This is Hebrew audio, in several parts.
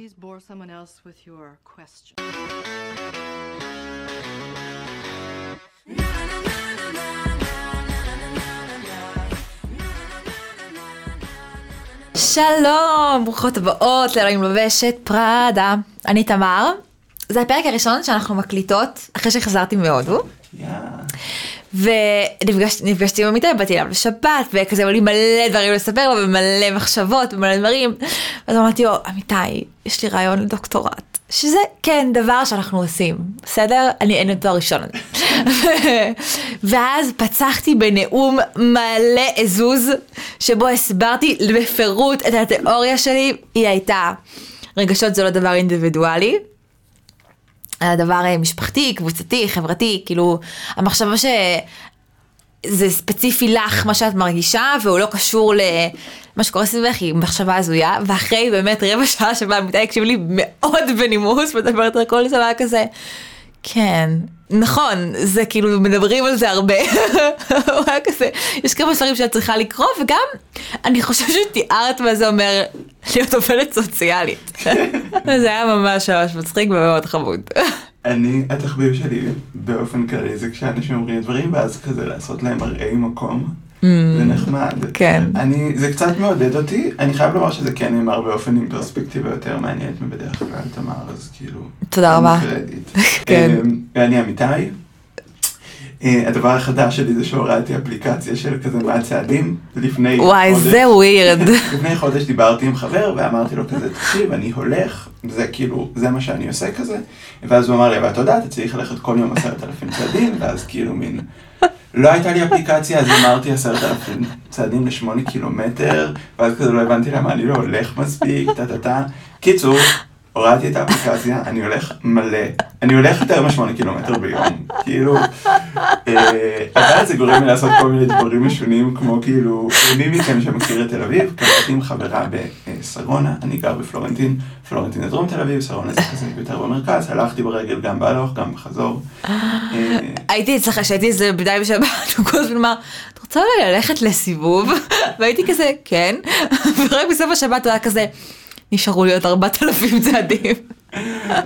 please bore someone else with your question? שלום, ברוכות הבאות לאלוהים לובשת פראדה. אני תמר. זה הפרק הראשון שאנחנו מקליטות אחרי שחזרתי מהודו. ונפגשתי עם עמיתי, באתי אליו לשבת, וכזה היו לי מלא דברים לספר לו, ומלא מחשבות, ומלא דברים. ואז אמרתי לו, עמיתי, יש לי רעיון לדוקטורט. שזה כן דבר שאנחנו עושים, בסדר? אני אין את תואר ראשון. ואז פצחתי בנאום מלא עזוז, שבו הסברתי בפירוט את התיאוריה שלי, היא הייתה, רגשות זה לא דבר אינדיבידואלי, אלא דבר אה, משפחתי, קבוצתי, חברתי, כאילו, המחשבה שזה ספציפי לך, מה שאת מרגישה, והוא לא קשור למה שקורה סביבך, היא מחשבה הזויה, ואחרי באמת רבע שעה שבה עמיתי הקשיב לי מאוד בנימוס, מדברת על כל זה, כזה, כן, נכון, זה כאילו, מדברים על זה הרבה. הוא היה כזה, יש כמה ספרים שאת צריכה לקרוא, וגם, אני חושבת שתיארת מה זה אומר להיות עובדת סוציאלית. זה היה ממש ממש מצחיק ומאוד חמוד. אני, התחביב שלי באופן כללי זה כשאנשים אומרים דברים, ואז כזה לעשות להם מראי מקום. זה נחמד. כן. אני, זה קצת מעודד אותי, אני חייב לומר שזה כן נאמר באופן עם פרספקטיבה יותר מעניינת מבדרך כלל, תמר, אז כאילו... תודה רבה. כן. אמ, ואני אמיתי. אה, הדבר החדש שלי זה שהורדתי אפליקציה של כזה מה הצעדים לפני וואי, חודש. זה ווירד. לפני חודש דיברתי עם חבר ואמרתי לו כזה, תקשיב, אני הולך, זה כאילו, זה מה שאני עושה כזה. ואז הוא אמר לי, אבל אתה יודע, אתה צריך ללכת כל יום עשרת אלפים צעדים, ואז כאילו מין... לא הייתה לי אפליקציה, אז אמרתי עשרת אלפים צעדים לשמונה קילומטר, ואז כזה לא הבנתי למה אני לא הולך מספיק, טה-טה-טה. קיצור, הורדתי את האפליקציה, אני הולך מלא. אני הולך יותר משמונה קילומטר ביום. כאילו, אה, אבל זה גורם לי לעשות כל מיני דברים משונים, כמו כאילו, מי מכם שמכיר את תל אביב, קראתי עם חברה בשרונה, אני גר בפלורנטין, פלורנטין זה דרום תל אביב, שרונה זה כזה יותר במרכז, הלכתי ברגל גם בהלוך, גם בחזור. אה, הייתי אצלך, כשהייתי איזה בדי בשבת, הוא כל הזמן אמר, את רוצה אולי ללכת לסיבוב? והייתי כזה, כן. ורק בסוף השבת הוא היה כזה, נשארו לי עוד ארבעת אלפים צעדים.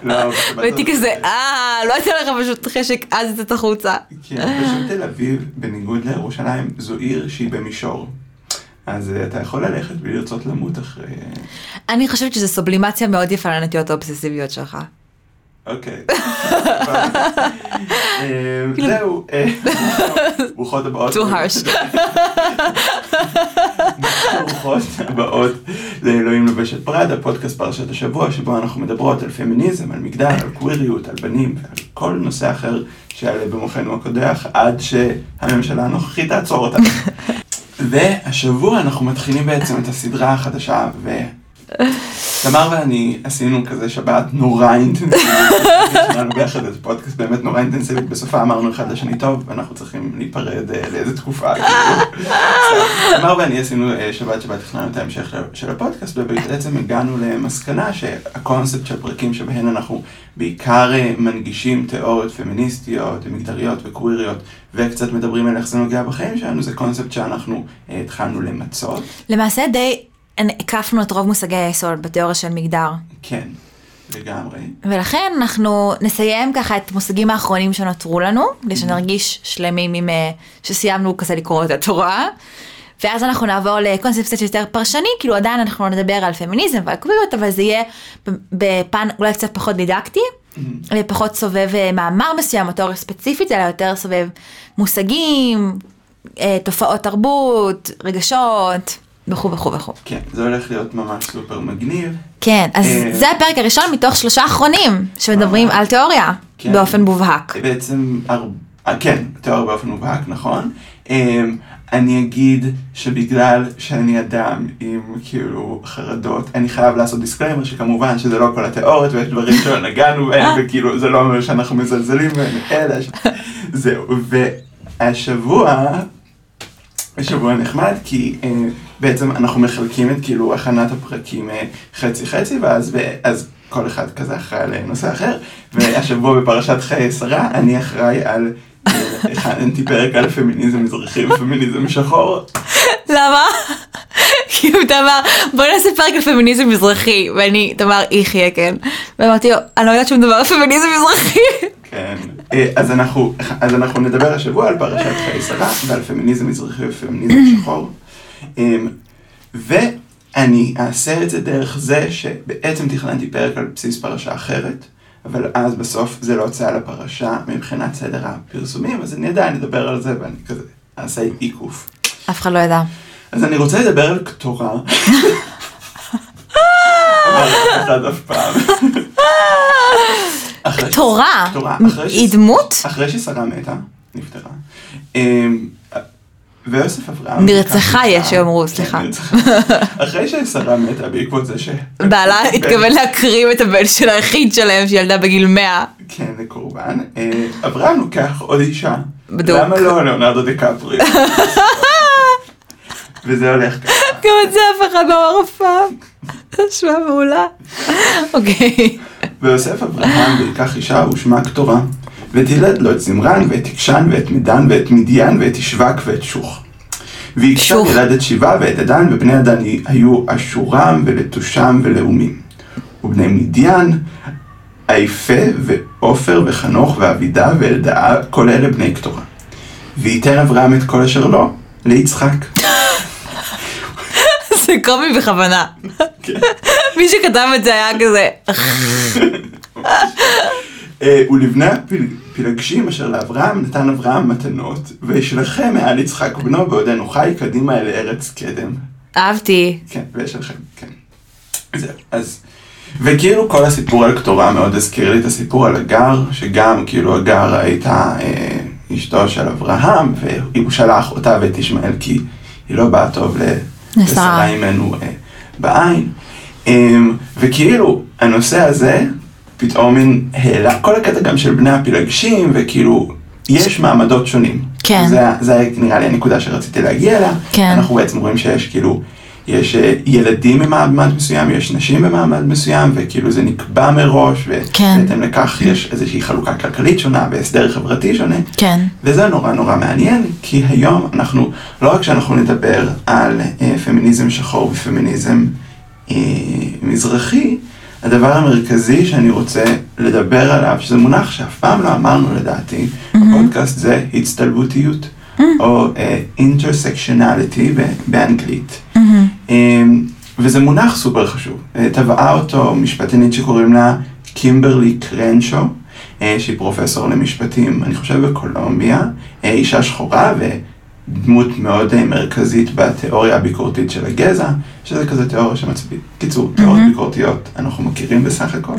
לא, והייתי כזה, אה, לא הייתה לך פשוט חשק, אז יצאת החוצה. כן, פשוט תל אביב, בניגוד לירושלים, זו עיר שהיא במישור. אז אה, אתה יכול ללכת בלי לרצות למות אחרי... אני חושבת שזו סובלימציה מאוד יפה לנטיות האובססיביות שלך. אוקיי. אה, זהו, אה, ברוכות הבאות. Too harsh. ברוכות הבאות לאלוהים לובשת פראדה, פודקאסט פרשת השבוע, שבו אנחנו מדברות על פמיניזם, על מגדר, על קוויריות, על בנים ועל כל נושא אחר שיעלה במוחנו הקודח, עד שהממשלה הנוכחית תעצור אותנו. והשבוע אנחנו מתחילים בעצם את הסדרה החדשה, ו... תמר ואני עשינו כזה שבת נורא אינטנסיבית, שלנו ביחד, איזה פודקאסט באמת נורא אינטנסיבית, בסופה אמרנו אחד לשני טוב, ואנחנו צריכים להיפרד אה, לאיזה תקופה, כאילו. תמר ואני עשינו אה, שבת שבת תכננו את ההמשך של- הפודקאסט, ובעצם הגענו למסקנה שהקונספט של פרקים שבהן אנחנו בעיקר אה, מנגישים תיאוריות פמיניסטיות ומגדריות וקוויריות, וקצת מדברים על איך זה נוגע בחיים שלנו, זה קונספט שאנחנו התחלנו למצות. למעשה די הקפנו את רוב מושגי היסוד בתיאוריה של מגדר. כן, לגמרי. ולכן אנחנו נסיים ככה את המושגים האחרונים שנותרו לנו, כדי שנרגיש שלמים עם אה, שסיימנו כזה לקרוא את התורה. ואז אנחנו נעבור לקונספט יותר פרשני, כאילו עדיין אנחנו נדבר על פמיניזם ועל קביעות, אבל זה יהיה בפן אולי קצת פחות דידקטי, ופחות סובב אה, מאמר מסוים או תיאוריה ספציפית, אלא יותר סובב מושגים, אה, תופעות תרבות, רגשות, וכו' וכו' וכו'. כן, זה הולך להיות ממש סופר מגניב. כן, אז אה, זה הפרק הראשון מתוך שלושה אחרונים שמדברים. על תיאוריה כן. באופן מובהק. בעצם, הר... אה, כן, תיאוריה באופן מובהק, נכון. אני אגיד שבגלל שאני אדם עם כאילו חרדות, אני חייב לעשות disclaimer שכמובן שזה לא כל התיאוריות ויש דברים שלא נגענו בהם וכאילו זה לא אומר שאנחנו מזלזלים בהם, אלא ש... זהו, והשבוע, השבוע נחמד כי אה, בעצם אנחנו מחלקים את כאילו הכנת הפרקים אה, חצי חצי ואז ואז כל אחד כזה אחראי על נושא אחר והשבוע בפרשת חיי שרה אני אחראי על הכנתי פרק על פמיניזם מזרחי ופמיניזם שחור. למה? כי הוא אמר, בוא נעשה פרק על פמיניזם מזרחי, ואני, תמר, יחיה, כן. ואמרתי לו, אני לא יודעת שום דבר על פמיניזם מזרחי. כן. אה, אז אנחנו, אז אנחנו נדבר השבוע על פרשת חיי שרה ועל פמיניזם מזרחי ופמיניזם שחור. אמ, ואני אעשה את זה דרך זה שבעצם תכננתי פרק על בסיס פרשה אחרת, אבל אז בסוף זה לא יוצא על הפרשה מבחינת סדר הפרסומים, אז אני עדיין אדבר על זה ואני כזה אעשה עיקוף. אף אחד לא ידע. אז אני רוצה לדבר על קטורה. קטורה? היא דמות? אחרי ששרה מתה, נפטרה. ויוסף אברהם... נרצחה, יש שיאמרו, כן, סליחה. נרצחה. אחרי ששרה מתה בעקבות זה ש... בעלה התכוון להקריב את הבן של היחיד שלהם שילדה בגיל 100. כן, לקורבן. אה, אברהם לוקח עוד אישה. בדוק. למה לא ליאונרדו דקפרי? וזה הולך ככה. גם את זה אף אחד לא אמר אף פעם. נשמע מעולה. אוקיי. ויוסף אברהם ויקח אישה ושמה קטורה, ותלד לו את זמרן ואת תקשן ואת מדן ואת מדיין ואת ישבק ואת שוך. ויקשן שוך. ילד את שבעה ואת עדן, ובני עדן היו אשורם ולתושם ולאומים. ובני מדיין, היפה ועופר וחנוך ואבידה ואלדאה, כל אלה בני קטורה. וייתן אברהם את כל אשר לו ליצחק. זה קומי בכוונה. כן. מי שכתב את זה היה כזה. אה, ולבני הפילגשים אשר לאברהם נתן אברהם מתנות, וישלחם מעל יצחק בנו בעודנו חי קדימה אל ארץ קדם. אהבתי. כן, ויש לכם, כן. זהו, אז... וכאילו כל הסיפור על קטורה מאוד הזכיר לי את הסיפור על הגר, שגם כאילו הגר הייתה אה, אשתו של אברהם, והוא שלח אותה ואת ישמעאל כי היא לא באה טוב לשרה. אימנו אה, בעין. אה, וכאילו הנושא הזה פתאום העלה, כל הקטע גם של בני הפילגשים, וכאילו יש מעמדות שונים. כן. זה, זה נראה לי הנקודה שרציתי להגיע אליה. כן. אנחנו בעצם רואים שיש כאילו, יש אה, ילדים במעמד מסוים, יש נשים במעמד מסוים, וכאילו זה נקבע מראש, כן. ובהתאם לכך יש איזושהי חלוקה כלכלית שונה והסדר חברתי שונה. כן. וזה נורא נורא מעניין, כי היום אנחנו, לא רק שאנחנו נדבר על אה, פמיניזם שחור ופמיניזם אה, מזרחי, הדבר המרכזי שאני רוצה לדבר עליו, שזה מונח שאף פעם לא אמרנו לדעתי, בפודקאסט זה הצטלבותיות, או אה, intersectionality ב- באנגלית. אה, וזה מונח סופר חשוב. אה, טבעה אותו משפטנית שקוראים לה קימברלי קרנשו, אה, שהיא פרופסור למשפטים, אני חושב בקולומביה, אה, אישה שחורה ודמות מאוד אה, מרכזית בתיאוריה הביקורתית של הגזע, שזה כזה תיאוריה שמצביעה, קיצור, תיאוריות ביקורתיות אנחנו מכירים בסך הכל.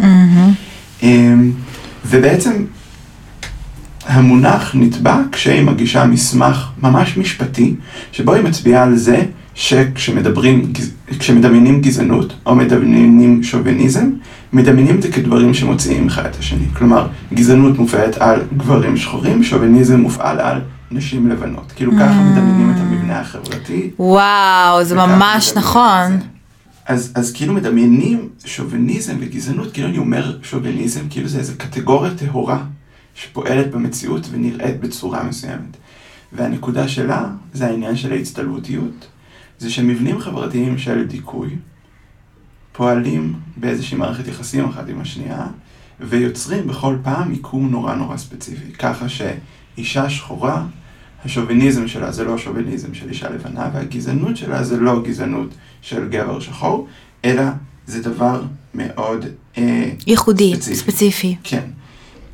אה, ובעצם המונח נתבע כשהיא מגישה מסמך ממש משפטי, שבו היא מצביעה על זה שכשמדברים, כשמדמיינים גזענות או מדמיינים שוביניזם, מדמיינים את זה כדברים שמוציאים אחד את השני. כלומר, גזענות מופעלת על גברים שחורים, שוביניזם מופעל על נשים לבנות. כאילו ככה מדמיינים את המבנה החברתי. וואו, זה ממש נכון. זה. אז, אז כאילו מדמיינים שוביניזם וגזענות, כאילו אני אומר שוביניזם, כאילו זה איזה קטגוריה טהורה שפועלת במציאות ונראית בצורה מסוימת. והנקודה שלה זה העניין של ההצטלבותיות, זה שמבנים חברתיים של דיכוי פועלים באיזושהי מערכת יחסים אחת עם השנייה, ויוצרים בכל פעם מיקום נורא נורא ספציפי. ככה שאישה שחורה, השוביניזם שלה זה לא שוביניזם של אישה לבנה, והגזענות שלה זה לא גזענות של גבר שחור, אלא זה דבר מאוד אה, ייחודי, ספציפי. ספציפי. כן.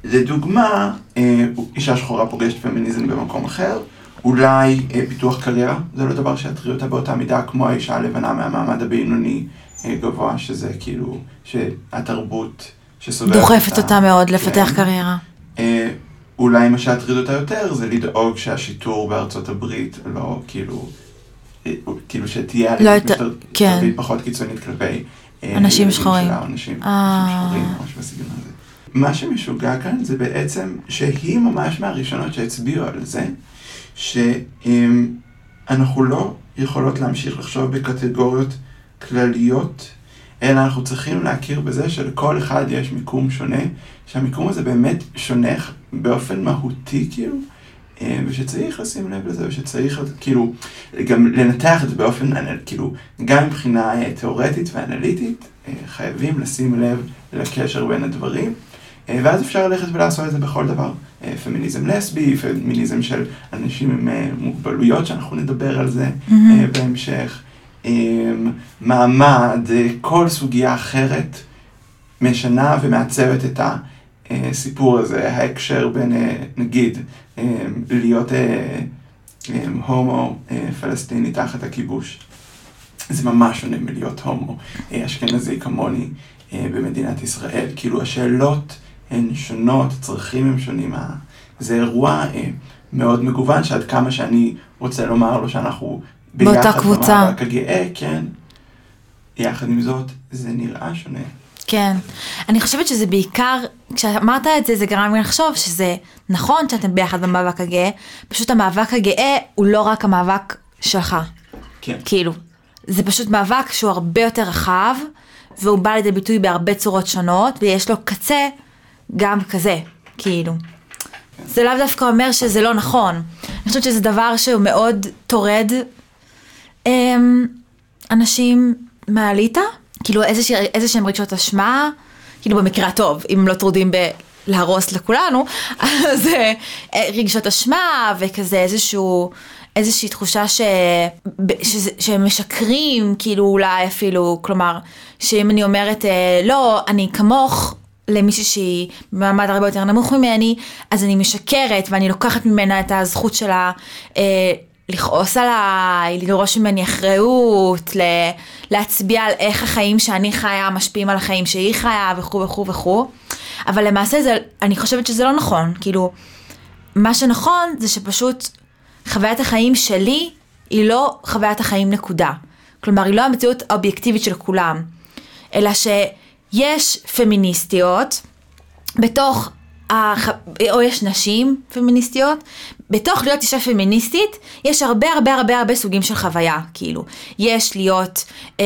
לדוגמה, אה, אישה שחורה פוגשת פמיניזם במקום אחר, אולי אה, פיתוח קריירה, זה לא דבר שיטריד אותה באותה מידה כמו האישה הלבנה מהמעמד הבינוני אה, גבוה, שזה כאילו, שהתרבות שסובבת דוחפת אותה מאוד לפתח כן. קריירה. אה, אולי מה שיטריד אותה יותר זה לדאוג שהשיטור בארצות הברית לא כאילו, כאילו שתהיה לא יותר- יותר- כן. פחות קיצונית כלפי אה, אנשים שחורים. שלה, אנשים אה. אנשים שחורים, משהו בסגנון הזה. מה שמשוגע כאן זה בעצם שהיא ממש מהראשונות שהצביעו על זה, שאנחנו לא יכולות להמשיך לחשוב בקטגוריות כלליות, אלא אנחנו צריכים להכיר בזה שלכל אחד יש מיקום שונה, שהמיקום הזה באמת שונה באופן מהותי כאילו, אה, ושצריך לשים לב לזה, ושצריך כאילו גם לנתח את זה באופן, כאילו, גם מבחינה אה, תיאורטית ואנליטית, אה, חייבים לשים לב לקשר בין הדברים, ואז אפשר ללכת ולעשות את זה בכל דבר. פמיניזם לסבי, פמיניזם של אנשים עם מוגבלויות, שאנחנו נדבר על זה אה, בהמשך, מעמד, אה, כל סוגיה אחרת משנה ומעצבת את הסיפור הזה, ההקשר בין, אה, נגיד, אה, להיות אה, אה, הומו פלסטיני תחת הכיבוש. זה ממש שונה מלהיות הומו אשכנזי כמוני במדינת ישראל. כאילו השאלות הן שונות, הצרכים הם שונים. זה אירוע מאוד מגוון, שעד כמה שאני רוצה לומר לו שאנחנו באותה ביחד קבוצה. במאבק הגאה, כן. יחד עם זאת, זה נראה שונה. כן. אני חושבת שזה בעיקר, כשאמרת את זה, זה גרם לי לחשוב שזה נכון שאתם ביחד במאבק הגאה, פשוט המאבק הגאה הוא לא רק המאבק שלך. כן. כאילו, זה פשוט מאבק שהוא הרבה יותר רחב, והוא בא לידי ביטוי בהרבה צורות שונות, ויש לו קצה גם כזה, כאילו. זה לאו דווקא אומר שזה לא נכון. אני חושבת שזה דבר שהוא מאוד טורד אנשים מהאליטה, כאילו איזה שהם רגשות אשמה, כאילו במקרה הטוב, אם לא טרודים בלהרוס לכולנו, אז אה, אה, רגשות אשמה וכזה איזשהו, איזושהי תחושה ש... ב- שזה, שהם משקרים, כאילו אולי אפילו, כלומר, שאם אני אומרת, אה, לא, אני כמוך, למישהי שהיא במעמד הרבה יותר נמוך ממני, אז אני משקרת ואני לוקחת ממנה את הזכות שלה אה, לכעוס עליי, לדרוש ממני אחריות, להצביע על איך החיים שאני חיה משפיעים על החיים שהיא חיה וכו' וכו' וכו'. אבל למעשה זה, אני חושבת שזה לא נכון, כאילו, מה שנכון זה שפשוט חוויית החיים שלי היא לא חוויית החיים נקודה. כלומר, היא לא המציאות האובייקטיבית של כולם, אלא שיש פמיניסטיות בתוך, הח... או יש נשים פמיניסטיות, בתוך להיות אישה פמיניסטית, יש הרבה הרבה הרבה הרבה סוגים של חוויה, כאילו. יש להיות אה,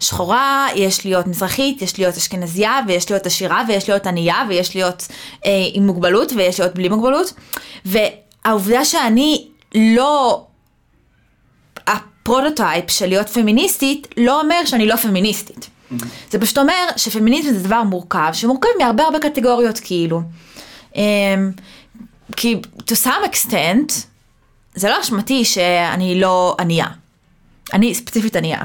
שחורה, יש להיות מזרחית, יש להיות אשכנזייה, ויש להיות עשירה, ויש להיות ענייה, ויש להיות אה, עם מוגבלות, ויש להיות בלי מוגבלות. והעובדה שאני לא ה prototype של להיות פמיניסטית, לא אומר שאני לא פמיניסטית. זה פשוט אומר שפמיניזם זה דבר מורכב, שמורכב מהרבה הרבה קטגוריות כאילו. אמ, כי to some extent, זה לא אשמתי שאני לא ענייה. אני ספציפית ענייה.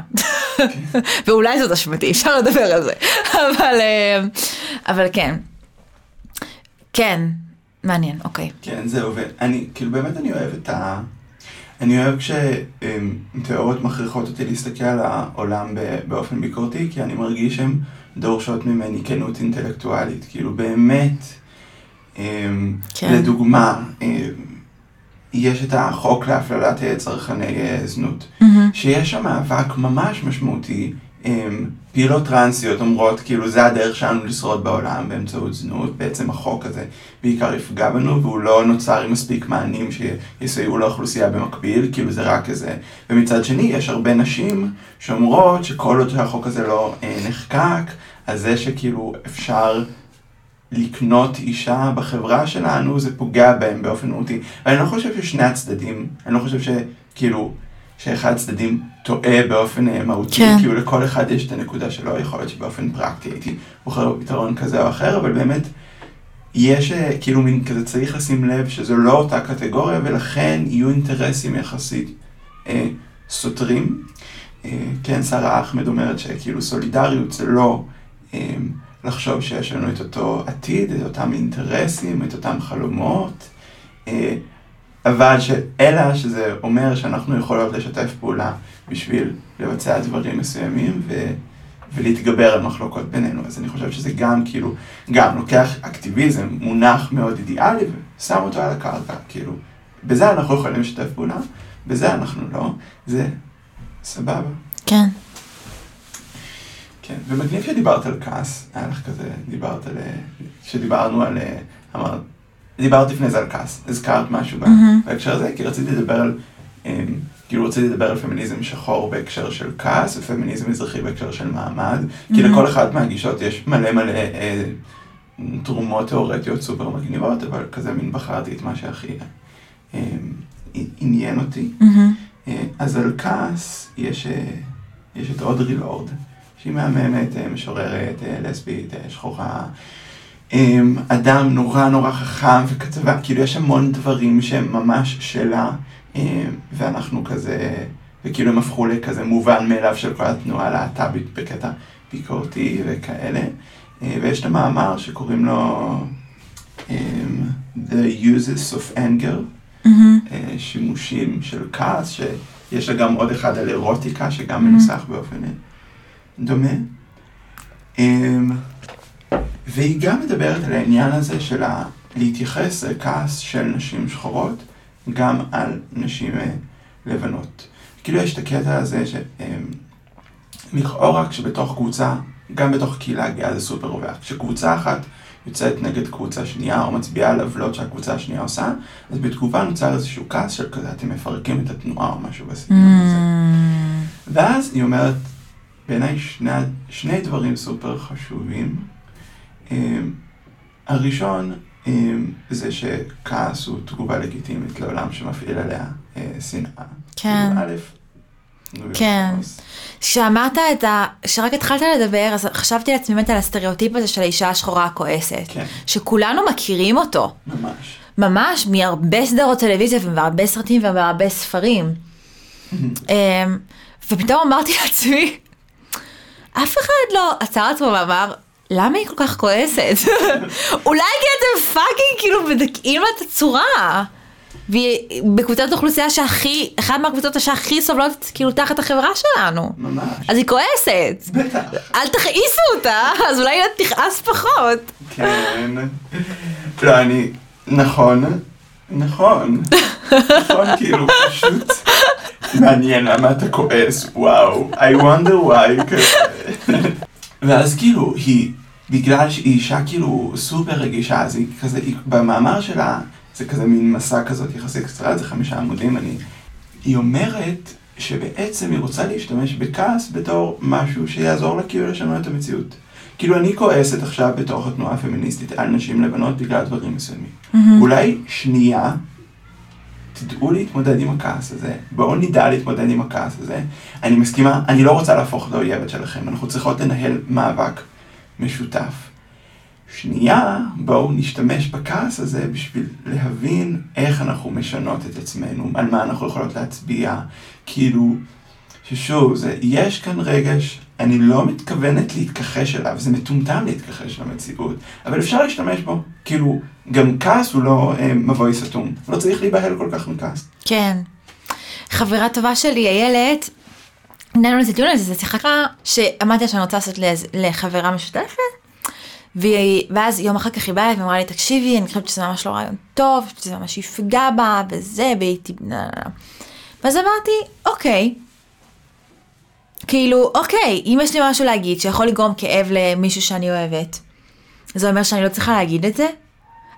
ואולי זאת אשמתי, אפשר לדבר על זה. אבל, אמ, אבל כן. כן, מעניין, אוקיי. כן, זהו, ואני, כאילו באמת אני אוהב את ה... אני אוהב כשתיאוריות מכריחות אותי להסתכל על העולם באופן ביקורתי, כי אני מרגיש שהן דורשות ממני כנות אינטלקטואלית. כאילו באמת, אמ, כן. לדוגמה, אמ, יש את החוק להפללת אה, צרכני אה, זנות, שיש שם מאבק ממש משמעותי. אמ, פעילות טרנסיות אומרות, כאילו, זה הדרך שלנו לשרוד בעולם באמצעות זנות. בעצם החוק הזה בעיקר יפגע בנו, והוא לא נוצר עם מספיק מענים שיסייעו לאוכלוסייה במקביל, כאילו זה רק איזה... ומצד שני, יש הרבה נשים שאומרות שכל עוד שהחוק הזה לא אה, נחקק, אז זה שכאילו אפשר לקנות אישה בחברה שלנו, זה פוגע בהם באופן מהותי. ואני לא חושב ששני הצדדים, אני לא חושב שכאילו, שאחד הצדדים טועה באופן אה, מהותי, כן. כאילו לכל אחד יש את הנקודה שלו, יכול להיות שבאופן פרקטי הייתי בוחר בפתרון כזה או אחר, אבל באמת, יש אה, כאילו מין כזה צריך לשים לב שזו לא אותה קטגוריה, ולכן יהיו אינטרסים יחסית אה, סותרים. אה, כן, שרה אחמד אומרת שכאילו סולידריות זה לא אה, לחשוב שיש לנו את אותו עתיד, את אותם אינטרסים, את אותם חלומות, אה, אבל ש... אלא שזה אומר שאנחנו יכולות לשתף פעולה בשביל לבצע דברים מסוימים ו... ולהתגבר על מחלוקות בינינו. אז אני חושב שזה גם כאילו, גם לוקח אקטיביזם, מונח מאוד אידיאלי, ושם אותו על הקרקע, כאילו, בזה אנחנו יכולים לשתף פעולה, בזה אנחנו לא, זה סבבה. כן. כן, ומגניב שדיברת על כעס, היה לך כזה, דיברת על, שדיברנו על, אמרת, דיברת לפני זה על כעס, הזכרת משהו בה- בהקשר הזה, כי רציתי לדבר על, אה, כאילו רציתי לדבר על פמיניזם שחור בהקשר של כעס, ופמיניזם מזרחי בהקשר של מעמד, כי לכל אחת מהגישות יש מלא מלא אה, תרומות תיאורטיות סופר מגניבות, אבל כזה מין בחרתי את מה שהכי אה, עניין אותי. אה, אז על כעס יש, אה, יש את אודרי לורד, שהיא מהממת, אה, משוררת, אה, לסבית, אה, שחורה. אה, אדם נורא נורא חכם וכתבה, כאילו יש המון דברים שהם ממש שלה, אה, ואנחנו כזה, וכאילו הם הפכו לכזה מובן מאליו של כל התנועה הלהט"בית בקטע ביקורתי וכאלה. ויש את המאמר שקוראים לו אה, The Uses of Anger. אה, שימושים של כעס, שיש לה גם עוד אחד על אירוטיקה, שגם מנוסח באופן דומה. אמ, והיא גם מדברת על העניין הזה של ה- להתייחס לכעס של נשים שחורות, גם על נשים אה, לבנות. כאילו יש את הקטע הזה שלכאורה כשבתוך קבוצה, גם בתוך קהילה גאה זה סופר רווח. כשקבוצה אחת יוצאת נגד קבוצה שנייה, או מצביעה על עוולות שהקבוצה השנייה עושה, אז בתגובה נוצר איזשהו כעס של כזה, אתם מפרקים את התנועה או משהו בסגנון הזה. ואז היא אומרת, בעיניי שני, שני דברים סופר חשובים. אמ, הראשון אמ, זה שכעס הוא תגובה לגיטימית לעולם שמפעיל עליה אה, שנאה. כן. כאילו, א', כן. כשאמרת את ה... כשרק התחלת לדבר, אז חשבתי לעצמי באמת על הסטריאוטיפ הזה של האישה השחורה הכועסת. כן. שכולנו מכירים אותו. ממש. ממש, מהרבה סדרות טלוויזיה ומהרבה סרטים ומהרבה ספרים. אמ, ופתאום אמרתי לעצמי, אף אחד לא עצר עצמו ואמר, למה היא כל כך כועסת? אולי כי אתם fucking כאילו מדכאים לה את הצורה. והיא בקבוצת אוכלוסייה שהכי, אחת מהקבוצות שהכי סובלות כאילו תחת החברה שלנו. ממש. אז היא כועסת. בטח. אל תכעיסו אותה, אז אולי היא תכעס פחות. כן. לא, אני... נכון. נכון. נכון, כאילו, פשוט... מעניין למה אתה כועס, וואו. I wonder why. ואז כאילו, היא... בגלל שהיא אישה כאילו סופר רגישה, אז היא כזה, היא, במאמר שלה, זה כזה מין מסע כזאת יחסית קצרה, זה חמישה עמודים, אני... היא אומרת שבעצם היא רוצה להשתמש בכעס בתור משהו שיעזור לה כאילו לשנות את המציאות. כאילו אני כועסת עכשיו בתוך התנועה הפמיניסטית על נשים לבנות בגלל דברים מסוימים. אולי שנייה, תדעו להתמודד עם הכעס הזה, בואו נדע להתמודד עם הכעס הזה. אני מסכימה, אני לא רוצה להפוך לאויבת שלכם, אנחנו צריכות לנהל מאבק משותף. שנייה, בואו נשתמש בכעס הזה בשביל להבין איך אנחנו משנות את עצמנו, על מה אנחנו יכולות להצביע, כאילו, ששוב, זה, יש כאן רגש, אני לא מתכוונת להתכחש אליו, זה מטומטם להתכחש למציאות, אבל אפשר להשתמש בו, כאילו, גם כעס הוא לא אה, מבוי סתום, לא צריך להיבהל כל כך מכעס. כן. חברה טובה שלי, איילת, ניהלנו איזה דיון על זה, זה שיחה שאמרתי שאני רוצה לעשות לחברה משותפת, ואז יום אחר כך היא באה ואמרה לי, תקשיבי, אני חושבת שזה ממש לא רעיון טוב, שזה ממש יפגע בה, וזה, נה. ואז אמרתי, אוקיי. כאילו, אוקיי, אם יש לי משהו להגיד שיכול לגרום כאב למישהו שאני אוהבת, זה אומר שאני לא צריכה להגיד את זה?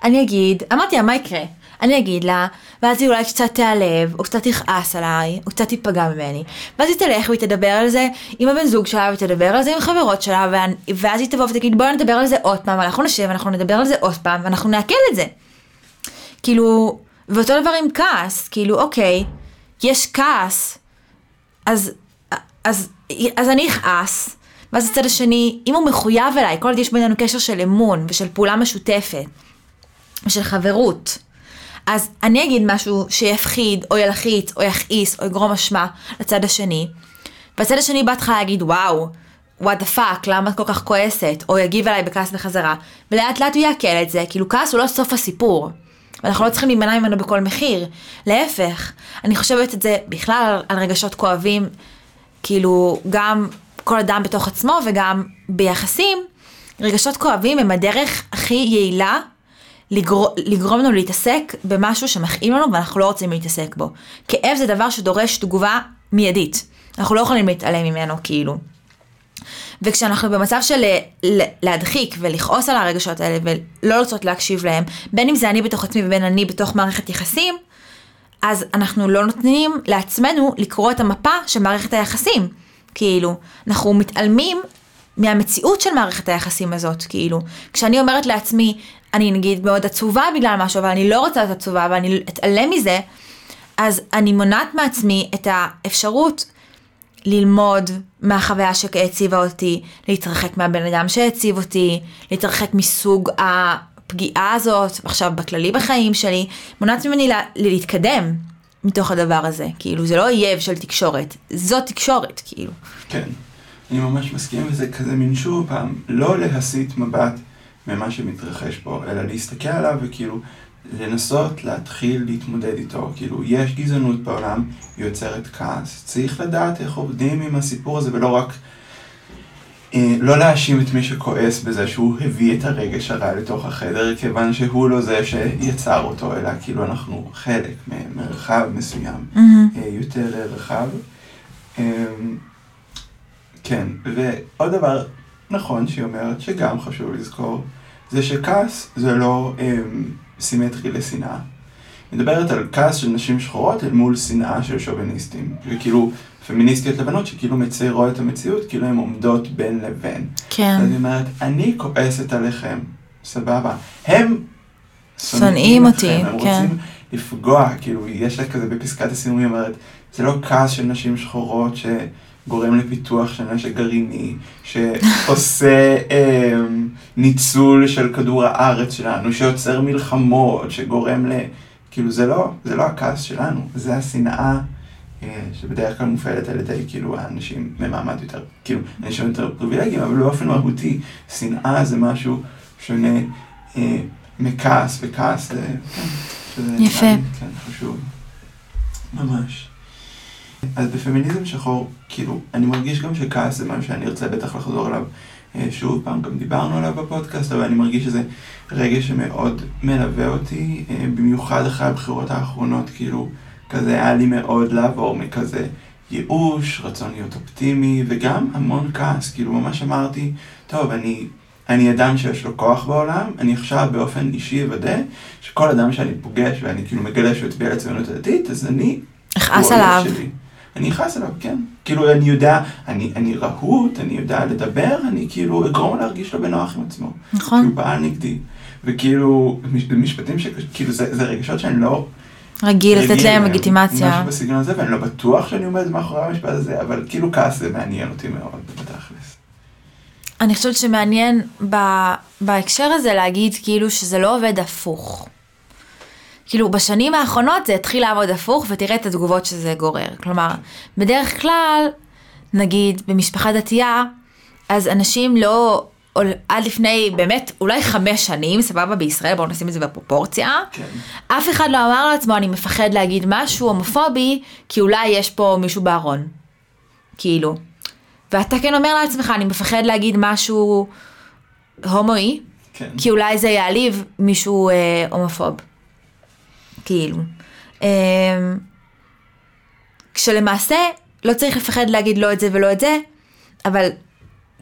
אני אגיד, אמרתי לה, מה יקרה? אני אגיד לה, ואז היא אולי קצת תיעלב, או קצת תכעס עליי, או קצת תיפגע ממני. ואז היא תלך והיא תדבר על זה עם הבן זוג שלה, והיא תדבר על זה עם חברות שלה, ואז היא תבוא ותגיד, בואי נדבר על זה עוד פעם, אנחנו נשב, אנחנו נדבר על זה עוד פעם, ואנחנו נעכל את זה. כאילו, ואותו דבר עם כעס, כאילו, אוקיי, יש כעס, אז, אז, אז אני אכעס, ואז הצד השני, אם הוא מחויב אליי, כל עוד יש בינינו קשר של אמון ושל פעולה משותפת, ושל חברות, אז אני אגיד משהו שיפחיד, או ילחיץ, או יכעיס, או יגרום אשמה לצד השני, והצד השני בהתחלה יגיד, וואו, what the fuck, למה את כל כך כועסת? או יגיב אליי בכעס בחזרה, ולאט לאט הוא יעכל את זה, כאילו כעס הוא לא סוף הסיפור. ואנחנו לא צריכים להימנע ממנו בכל מחיר. להפך, אני חושבת את זה בכלל על רגשות כואבים, כאילו גם כל אדם בתוך עצמו וגם ביחסים, רגשות כואבים הם הדרך הכי יעילה לגרום, לגרום לנו להתעסק במשהו שמכאיב לנו ואנחנו לא רוצים להתעסק בו. כאב זה דבר שדורש תגובה מיידית. אנחנו לא יכולים להתעלם ממנו כאילו. וכשאנחנו במצב של ל- להדחיק ולכעוס על הרגשות האלה ולא רוצות להקשיב להם, בין אם זה אני בתוך עצמי ובין אני בתוך מערכת יחסים, אז אנחנו לא נותנים לעצמנו לקרוא את המפה של מערכת היחסים. כאילו, אנחנו מתעלמים מהמציאות של מערכת היחסים הזאת, כאילו. כשאני אומרת לעצמי, אני נגיד מאוד עצובה בגלל משהו, אבל אני לא רוצה להיות עצובה ואני אתעלם מזה, אז אני מונעת מעצמי את האפשרות ללמוד מהחוויה שהציבה אותי, להתרחק מהבן אדם שהציב אותי, להתרחק מסוג הפגיעה הזאת, עכשיו בכללי בחיים שלי, מונעת ממני לה, להתקדם מתוך הדבר הזה, כאילו זה לא אויב של תקשורת, זו תקשורת, כאילו. כן, אני ממש מסכים, וזה כזה מין שוב פעם, לא להסיט מבט ממה שמתרחש פה, אלא להסתכל עליו וכאילו לנסות להתחיל להתמודד איתו. כאילו, יש גזענות בעולם, היא יוצרת כעס. צריך לדעת איך עובדים עם הסיפור הזה, ולא רק... אה, לא להאשים את מי שכועס בזה שהוא הביא את הרגש הרע לתוך החדר, כיוון שהוא לא זה שיצר אותו, אלא כאילו אנחנו חלק ממרחב מסוים Mm-hmm. אה, יותר רחב. אה, כן, ועוד דבר נכון שהיא אומרת, שגם חשוב לזכור, זה שכעס זה לא אה, סימטרי לשנאה. מדברת על כעס של נשים שחורות אל מול שנאה של שוביניסטים. וכאילו, פמיניסטיות לבנות שכאילו מציירות את המציאות, כאילו הן עומדות בין לבין. כן. אז היא אומרת, אני כועסת עליכם, סבבה. הם שונאים אותי, אתכם, הם כן. רוצים לפגוע, כאילו, יש לה כזה בפסקת הסיום, היא אומרת, זה לא כעס של נשים שחורות שגורם לפיתוח של נשק גרעיני, שעושה אה, ניצול של כדור הארץ שלנו, שיוצר מלחמות, שגורם ל... כאילו, זה לא, זה לא הכעס שלנו, זה השנאה. אה, שבדרך כלל מופעלת על ידי כאילו האנשים ממעמד יותר, כאילו אנשים יותר פריבילגיים, אבל באופן מהותי, שנאה זה משהו שונה אה, מכעס, וכעס זה, כן, שזה יפה. נראה כן, חשוב, ממש. אז בפמיניזם שחור, כאילו, אני מרגיש גם שכעס זה משהו שאני ארצה בטח לחזור אליו שוב פעם, גם דיברנו עליו בפודקאסט, אבל אני מרגיש שזה רגע שמאוד מלווה אותי, אה, במיוחד אחרי הבחירות האחרונות, כאילו, כזה היה לי מאוד לעבור מכזה ייאוש, רצון להיות אופטימי, וגם המון כעס, כאילו ממש אמרתי, טוב, אני, אני אדם שיש לו כוח בעולם, אני עכשיו באופן אישי אוודא שכל אדם שאני פוגש ואני כאילו מגלה שהוא הצביע לציונות הדתית, אז אני... אכעס עליו. שלי. אני אכעס עליו, כן. כאילו, אני יודע, אני, אני רהוט, אני יודע לדבר, אני כאילו אגרום לו להרגיש לא בנוח עם עצמו. כי נכון. הוא פעל נגדי. וכאילו, מש- משפטים שכאילו, זה, זה רגשות שאני לא... רגיל לתת להם לגיטימציה. משהו בסגנון הזה, ואני לא בטוח שאני עומד מאחורי המשפט הזה, אבל כאילו כעס זה מעניין אותי מאוד, בתכלס. אני חושבת שמעניין ב- בהקשר הזה להגיד כאילו שזה לא עובד הפוך. כאילו בשנים האחרונות זה התחיל לעבוד הפוך ותראה את התגובות שזה גורר. כלומר, בדרך כלל, נגיד במשפחה דתייה, אז אנשים לא, עד לפני באמת אולי חמש שנים, סבבה בישראל, בואו נשים את זה בפרופורציה, כן. אף אחד לא אמר לעצמו אני מפחד להגיד משהו הומופובי, כי אולי יש פה מישהו בארון. כאילו. ואתה כן אומר לעצמך, אני מפחד להגיד משהו הומואי, כן. כי אולי זה יעליב מישהו אה, הומופוב. כאילו. אה, כשלמעשה לא צריך לפחד להגיד לא את זה ולא את זה, אבל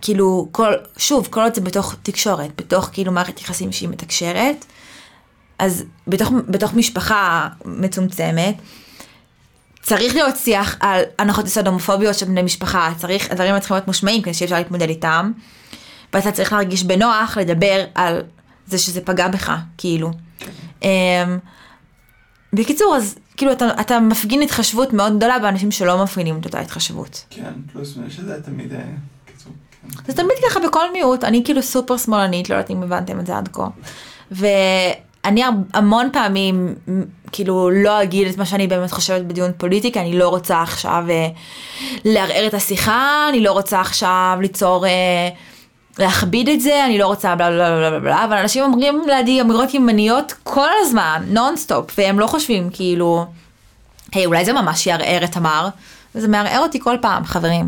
כאילו, כל, שוב, כל עוד זה בתוך תקשורת, בתוך כאילו מערכת יחסים שהיא מתקשרת, אז בתוך, בתוך משפחה מצומצמת, צריך להיות שיח על הנחות יסוד הומופוביות של בני משפחה, צריך, הדברים צריכים להיות מושמעים כדי שאפשר להתמודד איתם, ואתה צריך להרגיש בנוח לדבר על זה שזה פגע בך, כאילו. בקיצור, אז כאילו אתה, אתה מפגין התחשבות מאוד גדולה באנשים שלא מפגינים את אותה התחשבות. כן, פלוס מינוס, שזה תמיד, אה, קיצור, כן. זה תמיד ככה בכל מיעוט, אני כאילו סופר שמאלנית, לא יודעת אם הבנתם את זה עד כה. ואני המון פעמים, כאילו, לא אגיד את מה שאני באמת חושבת בדיון פוליטי, כי אני לא רוצה עכשיו אה, לערער את השיחה, אני לא רוצה עכשיו ליצור, אה, להכביד את זה, אני לא רוצה בלה בלה בלה בלה בלה, אבל אנשים אומרים לידי אמירות ימניות כל הזמן, נונסטופ, והם לא חושבים כאילו, היי, אולי זה ממש יערער את תמר, וזה מערער אותי כל פעם, חברים.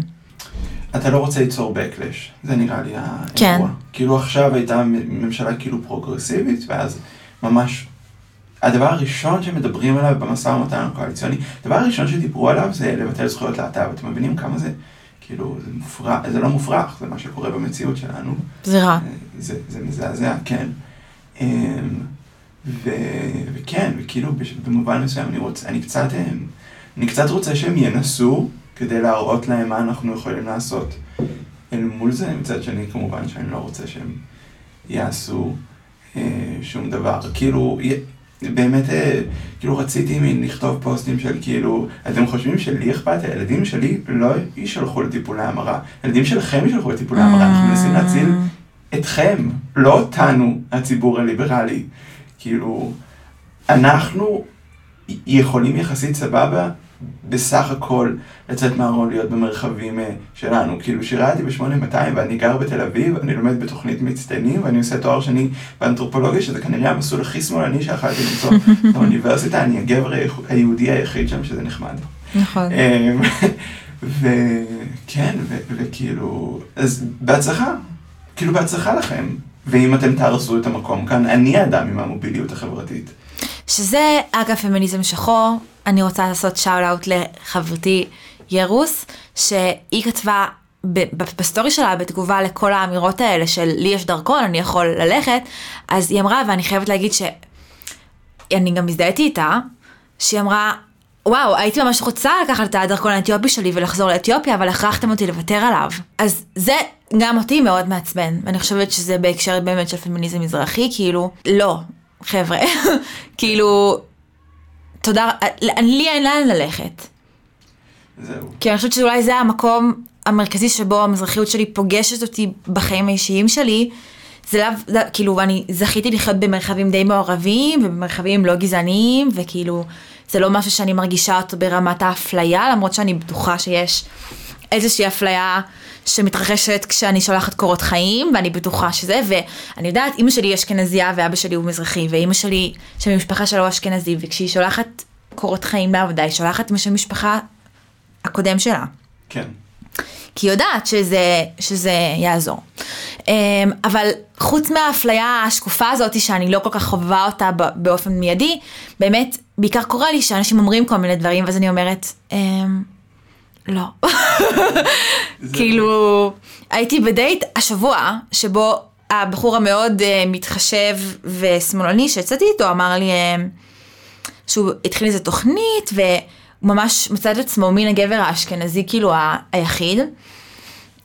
אתה לא רוצה ליצור backlash, זה נראה לי האירוע. כן. כאילו עכשיו הייתה ממשלה כאילו פרוגרסיבית, ואז ממש... הדבר הראשון שמדברים עליו במשא ומתן הקואליציוני, הדבר הראשון שדיברו עליו זה לבטל זכויות להט"ב. אתם מבינים כמה זה, כאילו, זה מופרך, זה לא מופרך, זה מה שקורה במציאות שלנו. זה רע. זה, זה מזעזע, כן. אמ, ו, וכן, וכאילו במובן מסוים אני רוצה, אני קצת, אמ, אני קצת רוצה שהם ינסו כדי להראות להם מה אנחנו יכולים לעשות אל מול זה, מצד שני כמובן שאני לא רוצה שהם יעשו אה, שום דבר. כאילו, באמת, אה, כאילו רציתי מין לכתוב פוסטים של כאילו, אתם חושבים שלי אכפת? הילדים שלי לא יישלחו לטיפולי המרה. הילדים שלכם יישלחו לטיפולי המרה, אנחנו מנסים להציל אתכם, לא אותנו, הציבור הליברלי. כאילו, אנחנו יכולים יחסית סבבה בסך הכל לצאת מהארון להיות במרחבים אה, שלנו. כאילו שירתי ב-8200 ואני גר בתל אביב, אני לומד בתוכנית מצטיינים ואני עושה תואר שני באנתרופולוגיה, שזה כנראה המסלול הכי שמאלני שיכולתי למצוא באוניברסיטה, אני הגבר היהודי היחיד שם שזה נחמד. נכון. אמ, וכן, וכאילו, אז בהצלחה, כאילו בהצלחה לכם. ואם אתם תהרסו את המקום כאן, אני האדם עם המוביליות החברתית. שזה אגב פמיניזם שחור, אני רוצה לעשות shout out לחברתי ירוס, שהיא כתבה בסטורי שלה בתגובה לכל האמירות האלה של לי יש דרכון, אני יכול ללכת, אז היא אמרה, ואני חייבת להגיד שאני גם הזדהיתי איתה, שהיא אמרה, וואו, הייתי ממש רוצה לקחת את הדרכון האתיופי שלי ולחזור לאתיופיה, אבל הכרחתם אותי לוותר עליו. אז זה גם אותי מאוד מעצבן, ואני חושבת שזה בהקשר באמת של פמיניזם מזרחי, כאילו, לא, חבר'ה, כאילו, תודה, לי אין לאן ללכת. זהו. כי אני חושבת שאולי זה המקום המרכזי שבו המזרחיות שלי פוגשת אותי בחיים האישיים שלי. זה לאו, לא, כאילו, אני זכיתי לחיות במרחבים די מעורבים ובמרחבים לא גזעניים, וכאילו, זה לא משהו שאני מרגישה אותו ברמת האפליה, למרות שאני בטוחה שיש איזושהי אפליה שמתרחשת כשאני שולחת קורות חיים, ואני בטוחה שזה, ואני יודעת, אימא שלי אשכנזייה ואבא שלי הוא מזרחי, ואימא שלי, שממשפחה שלו אשכנזי, וכשהיא שולחת קורות חיים לעבודה, היא שולחת עם השם משפחה הקודם שלה. כן. כי היא יודעת שזה, שזה יעזור. אמ, אבל חוץ מהאפליה השקופה הזאת, שאני לא כל כך חווה אותה באופן מיידי, באמת, בעיקר קורה לי שאנשים אומרים כל מיני דברים, ואז אני אומרת, אמ, לא. כאילו, הייתי בדייט השבוע, שבו הבחור המאוד uh, מתחשב ושמאלני שיצאתי איתו אמר לי uh, שהוא התחיל איזה תוכנית והוא ממש מצא את עצמו מן הגבר האשכנזי כאילו ה- היחיד.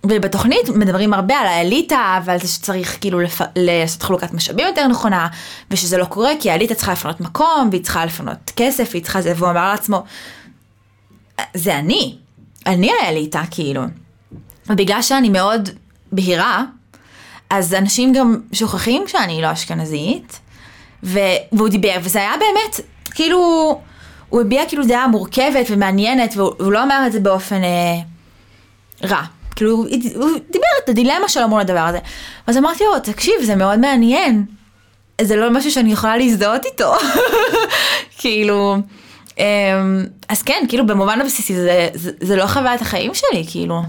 ובתוכנית מדברים הרבה על האליטה ועל זה שצריך כאילו לפ... לעשות חלוקת משאבים יותר נכונה ושזה לא קורה כי האליטה צריכה לפנות מקום והיא צריכה לפנות כסף והיא צריכה זה והוא אמר לעצמו זה אני, אני האליטה כאילו. ובגלל שאני מאוד בהירה, אז אנשים גם שוכחים שאני לא אשכנזית, ו... והוא דיבר, וזה היה באמת, כאילו, הוא הביע כאילו דעה מורכבת ומעניינת, והוא לא אמר את זה באופן אה, רע. כאילו, הוא, דיבר את הדילמה שלו מול הדבר הזה. אז אמרתי לו, תקשיב, זה מאוד מעניין. זה לא משהו שאני יכולה להזדהות איתו. כאילו, אז כן, כאילו, במובן הבסיסי, זה, זה, זה לא חוויית החיים שלי, כאילו.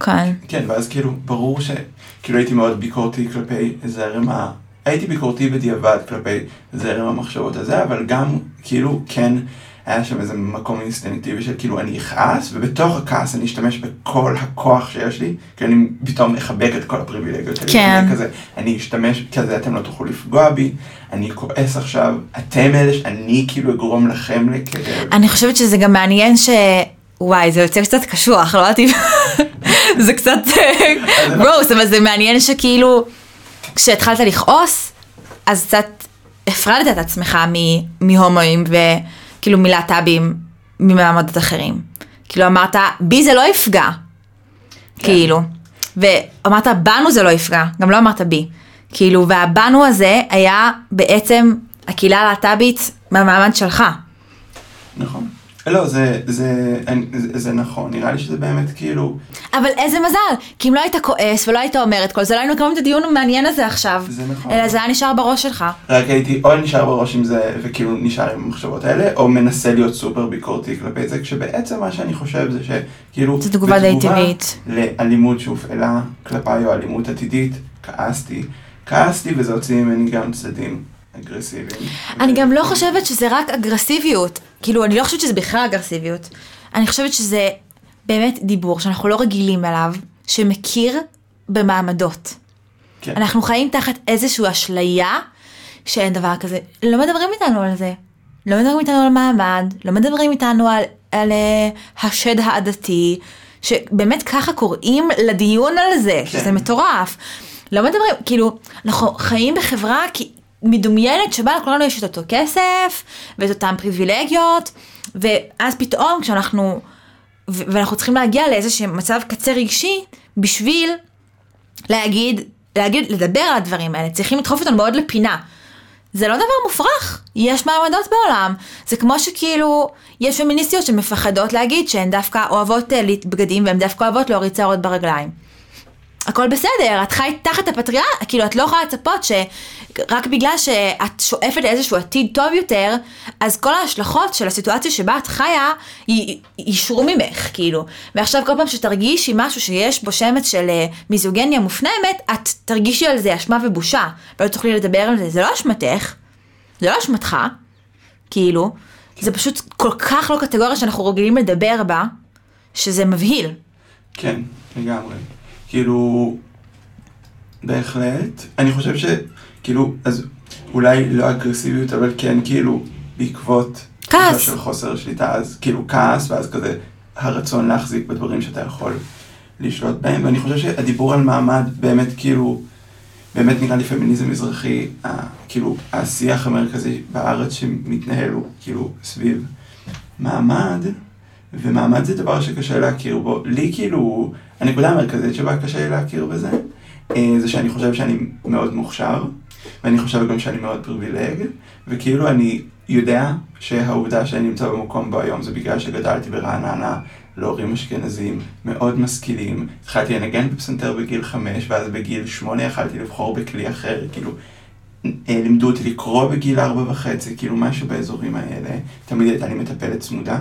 כן. כן, ואז כאילו, ברור שכאילו הייתי מאוד ביקורתי כלפי זרם ה... הייתי ביקורתי בדיעבד כלפי זרם המחשבות הזה, אבל גם כאילו כן היה שם איזה מקום אינסטינקטיבי של כאילו אני אכעס, ובתוך הכעס אני אשתמש בכל הכוח שיש לי, כי אני פתאום מחבק את כל הפריבילגיות. כן. אני כזה, אני אשתמש, כזה אתם לא תוכלו לפגוע בי, אני כועס עכשיו, אתם אלה שאני כאילו אגרום לכם לכאב. אני חושבת שזה גם מעניין ש... וואי, זה יוצא קצת קשוח, לא יודעת אם... זה קצת גרוס, אבל זה מעניין שכאילו, כשהתחלת לכעוס, אז קצת הפרדת את עצמך מהומואים וכאילו מלהט"בים ממעמדות אחרים. כאילו אמרת, בי זה לא יפגע, כאילו. ואמרת, בנו זה לא יפגע, גם לא אמרת בי. כאילו, והבנו הזה היה בעצם הקהילה הלהט"בית מהמעמד שלך. נכון. לא, זה, זה, זה, זה נכון, נראה לי שזה באמת כאילו, אבל איזה מזל, כי אם לא היית כועס ולא היית אומר את כל זה, לא היינו מקיימים את הדיון המעניין הזה עכשיו. זה נכון. אלא זה היה נשאר בראש שלך. רק הייתי או נשאר בראש עם זה וכאילו נשאר עם המחשבות האלה, או מנסה להיות סופר ביקורתי כלפי זה, כשבעצם מה שאני חושב זה שכאילו, זו תגובה די טבעית. לאלימות שהופעלה כלפיי או אלימות עתידית, כעסתי, כעסתי וזה הוציא ממני גם צדדים אגרסיביים. אני גם לא חושבת שזה רק אגרסיביות. כאילו, אני לא חושבת שזה בכלל אגרסיביות. אני חושבת שזה באמת דיבור שאנחנו לא רגילים אליו, שמכיר במעמדות. כן. אנחנו חיים תחת איזושהי אשליה שאין דבר כזה. לא מדברים איתנו על זה. לא מדברים איתנו על מעמד, לא מדברים איתנו על, על uh, השד העדתי, שבאמת ככה קוראים לדיון על זה, כן. שזה מטורף. לא מדברים, כאילו, אנחנו חיים בחברה כי- מדומיינת שבה לכולנו יש את אותו כסף, ואת אותן פריבילגיות, ואז פתאום כשאנחנו, ואנחנו צריכים להגיע לאיזשהו מצב קצה רגשי, בשביל להגיד, להגיד, לדבר על הדברים האלה, צריכים לדחוף אותנו מאוד לפינה. זה לא דבר מופרך, יש מעמדות בעולם. זה כמו שכאילו, יש פמיניסטיות שמפחדות להגיד שהן דווקא אוהבות אה, בגדים והן דווקא אוהבות להוריד שערות ברגליים. הכל בסדר, את חי תחת הפטריה, כאילו את לא יכולה לצפות שרק בגלל שאת שואפת לאיזשהו עתיד טוב יותר, אז כל ההשלכות של הסיטואציה שבה את חיה יישרו ממך, כאילו. ועכשיו כל פעם שתרגישי משהו שיש בו שמץ של אה, מיזוגניה מופנמת, את תרגישי על זה אשמה ובושה, ולא תוכלי לדבר על זה, זה לא אשמתך, זה לא אשמתך, כאילו, זה פשוט כל כך לא קטגוריה שאנחנו רגילים לדבר בה, שזה מבהיל. כן, לגמרי. כאילו, בהחלט. אני חושב שכאילו, אז אולי לא אגרסיביות, אבל כן כאילו, בעקבות... כעס. של חוסר שליטה, אז כאילו כעס, ואז כזה הרצון להחזיק בדברים שאתה יכול לשלוט בהם, ואני חושב שהדיבור על מעמד באמת כאילו, באמת נראה לי פמיניזם מזרחי, ה- כאילו השיח המרכזי בארץ שמתנהל הוא כאילו סביב מעמד, ומעמד זה דבר שקשה להכיר בו. לי כאילו, הנקודה המרכזית שבה קשה לי להכיר בזה, אה, זה שאני חושב שאני מאוד מוכשר, ואני חושב גם שאני מאוד פריבילג, וכאילו אני יודע שהעובדה שאני נמצא במקום בו היום זה בגלל שגדלתי ברעננה להורים אשכנזים מאוד משכילים. התחלתי לנגן בפסנתר בגיל חמש, ואז בגיל שמונה יכלתי לבחור בכלי אחר, כאילו... אה, לימדו אותי לקרוא בגיל ארבע וחצי, כאילו משהו באזורים האלה. תמיד הייתה לי מטפלת צמודה.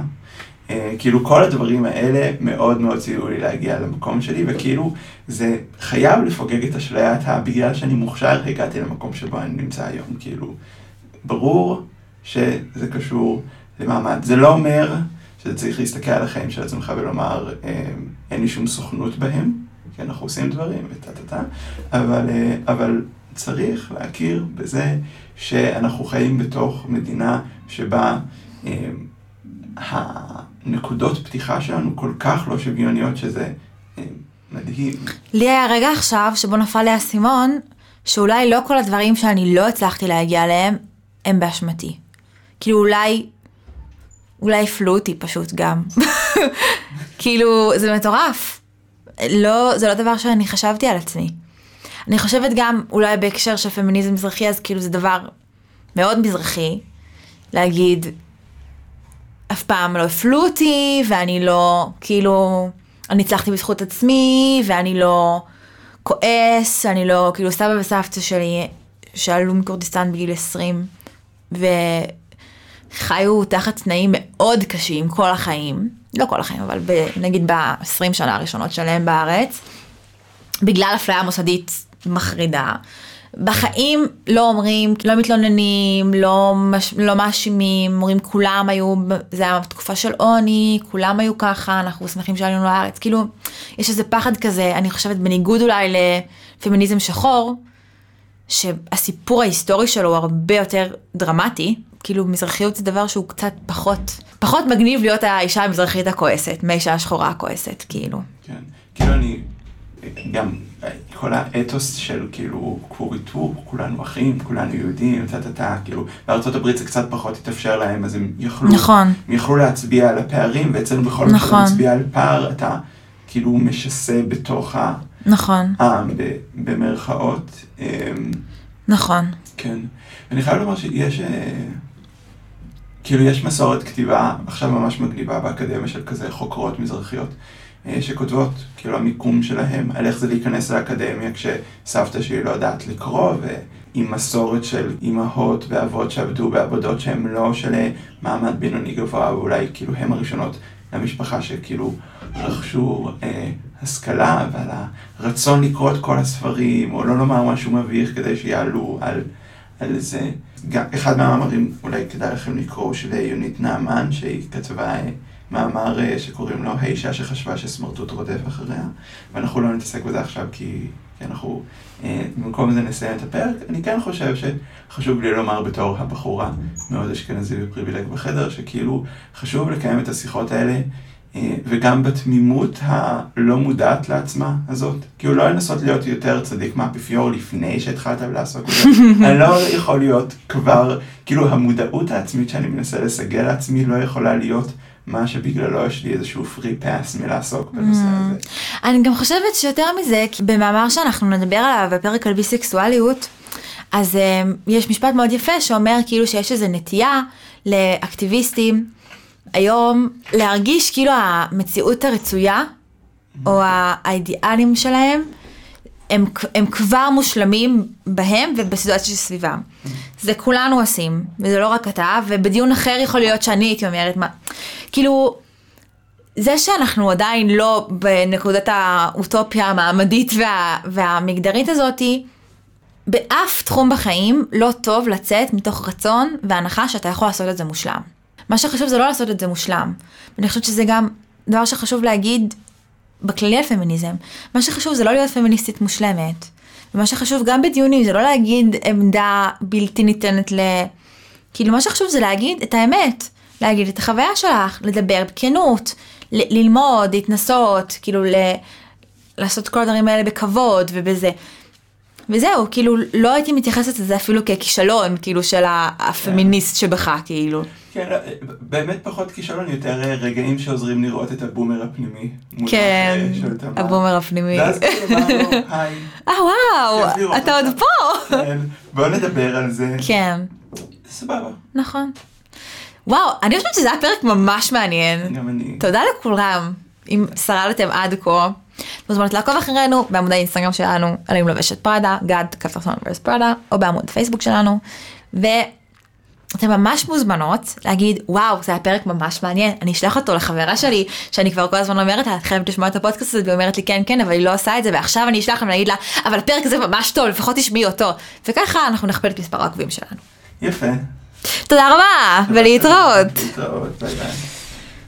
אה, כאילו כל הדברים האלה מאוד מאוד סייעו לי להגיע למקום שלי, וכאילו זה חייב לפוגג את אשליית ה... בגלל שאני מוכשר, הגעתי למקום שבו אני נמצא היום, כאילו, ברור שזה קשור למעמד. זה לא אומר שזה צריך להסתכל על החיים של עצמך ולומר, אה, אין לי שום סוכנות בהם, כי אנחנו עושים דברים וטה טה טה, אבל, אה, אבל צריך להכיר בזה שאנחנו חיים בתוך מדינה שבה אה, הנקודות פתיחה שלנו כל כך לא שוויוניות שזה אה, מדהים. לי היה רגע עכשיו שבו נפל לי האסימון, שאולי לא כל הדברים שאני לא הצלחתי להגיע אליהם, הם באשמתי. כאילו אולי, אולי הפלו אותי פשוט גם. כאילו, זה מטורף. לא, זה לא דבר שאני חשבתי על עצמי. אני חושבת גם, אולי בהקשר של פמיניזם מזרחי, אז כאילו זה דבר מאוד מזרחי, להגיד, אף פעם לא הפלו אותי, ואני לא, כאילו, אני הצלחתי בזכות עצמי, ואני לא כועס, אני לא, כאילו, סבא וסבתא שלי, שעלו מכורדיסטן בגיל 20, וחיו תחת תנאים מאוד קשים כל החיים, לא כל החיים, אבל ב, נגיד ב-20 שנה הראשונות שלהם בארץ, בגלל אפליה מוסדית מחרידה. בחיים לא אומרים, לא מתלוננים, לא, מש, לא מאשימים, אומרים כולם היו, זה היה תקופה של עוני, כולם היו ככה, אנחנו שמחים שעלינו לארץ, כאילו, יש איזה פחד כזה, אני חושבת בניגוד אולי לפמיניזם שחור, שהסיפור ההיסטורי שלו הוא הרבה יותר דרמטי, כאילו מזרחיות זה דבר שהוא קצת פחות, פחות מגניב להיות האישה המזרחית הכועסת, מהאישה השחורה הכועסת, כאילו. כן, כאילו אני, גם כל האתוס של כאילו כור כולנו אחים, כולנו יהודים, טה טה טה, כאילו בארצות הברית זה קצת פחות התאפשר להם, אז הם יכלו, נכון. הם יכלו להצביע על הפערים, ואצלנו בכל מקרה נכון. להצביע על פער, אתה כאילו משסה בתוך נכון, העם, ב- במרכאות. אמ, נכון. כן. ואני חייב לומר שיש, אה, כאילו יש מסורת כתיבה עכשיו ממש מגניבה באקדמיה של כזה חוקרות מזרחיות, אה, שכותבות כאילו המיקום שלהם, על איך זה להיכנס לאקדמיה כשסבתא שלי לא יודעת לקרוא, ועם מסורת של אימהות ואבות שעבדו בעבודות שהן לא של אה, מעמד בינוני גבוה, ואולי כאילו הם הראשונות למשפחה שכאילו רכשו אה, השכלה ועל הרצון לקרוא את כל הספרים, או לא לומר משהו מביך כדי שיעלו על, על זה. גם, אחד מהמאמרים, אולי כדאי לכם לקרוא, של יונית נעמן, שהיא כתבה אה, מאמר אה, שקוראים לו האישה שחשבה שסמרטוט רודף אחריה, ואנחנו לא נתעסק בזה עכשיו כי, כי אנחנו אה, במקום זה נסיים את הפרק. אני כן חושב שחשוב לי לומר בתור הבחורה מאוד אשכנזי ופריבילג בחדר, שכאילו חשוב לקיים את השיחות האלה אה, וגם בתמימות הלא מודעת לעצמה הזאת. כאילו לא לנסות להיות יותר צדיק מהאפיפיור לפני שהתחלת לעסוק בזה. אני לא יכול להיות כבר, כאילו המודעות העצמית שאני מנסה לסגל לעצמי לא יכולה להיות מה שבגללו יש לי איזשהו פרי פאס מלעסוק בנושא הזה. אני גם חושבת שיותר מזה, כי במאמר שאנחנו נדבר עליו בפרק על ביסקסואליות, אז um, יש משפט מאוד יפה שאומר כאילו שיש איזו נטייה לאקטיביסטים היום להרגיש כאילו המציאות הרצויה, או האידיאלים שלהם, הם, הם כבר מושלמים בהם ובסיטואציה שסביבם. זה כולנו עושים, וזה לא רק אתה, ובדיון אחר יכול להיות שאני הייתי אומרת מה, כאילו, זה שאנחנו עדיין לא בנקודת האוטופיה המעמדית וה, והמגדרית הזאתי, באף תחום בחיים לא טוב לצאת מתוך רצון והנחה שאתה יכול לעשות את זה מושלם. מה שחשוב זה לא לעשות את זה מושלם. ואני חושבת שזה גם דבר שחשוב להגיד בכללי על פמיניזם. מה שחשוב זה לא להיות פמיניסטית מושלמת. ומה שחשוב גם בדיונים זה לא להגיד עמדה בלתי ניתנת ל... כאילו מה שחשוב זה להגיד את האמת. להגיד את החוויה שלך, לדבר בכנות, ל- ללמוד, להתנסות, כאילו ל... לעשות כל הדברים האלה בכבוד ובזה. וזהו, כאילו, לא הייתי מתייחסת לזה אפילו ככישלון, כאילו, של הפמיניסט שבך, כאילו. כן, לא, באמת פחות כישלון, יותר אה, רגעים שעוזרים לראות את הבומר הפנימי. כן, אה. הבומר הפנימי. ואז כאילו אמרנו, היי, אה, וואו, אתה עוד אותך." פה. כן, בואו נדבר על זה. כן, סבבה, נכון. וואו, אני חושבת שזה היה פרק ממש מעניין. גם אני. תודה לכולם, אם שרדתם עד כה. מוזמנות לעקוב אחרינו בעמוד האינסטגרם שלנו, אם לובשת פראדה, גד, כפתור ורס פראדה, או בעמוד פייסבוק שלנו. ואתן ממש מוזמנות להגיד, וואו, זה היה פרק ממש מעניין, אני אשלח אותו לחברה שלי, שאני כבר כל הזמן אומרת לה, את חייבת לשמוע את הפודקאסט הזה, והיא אומרת לי, כן, כן, אבל היא לא עושה את זה, ועכשיו אני אשלח לה ואני אגיד לה, אבל הפרק הזה ממש טוב, לפחות תשמעי אותו. וככה אנחנו נכפיל את מספר העוקבים שלנו. יפה. תודה רבה, ולהתראות. להתראות, ביי ביי.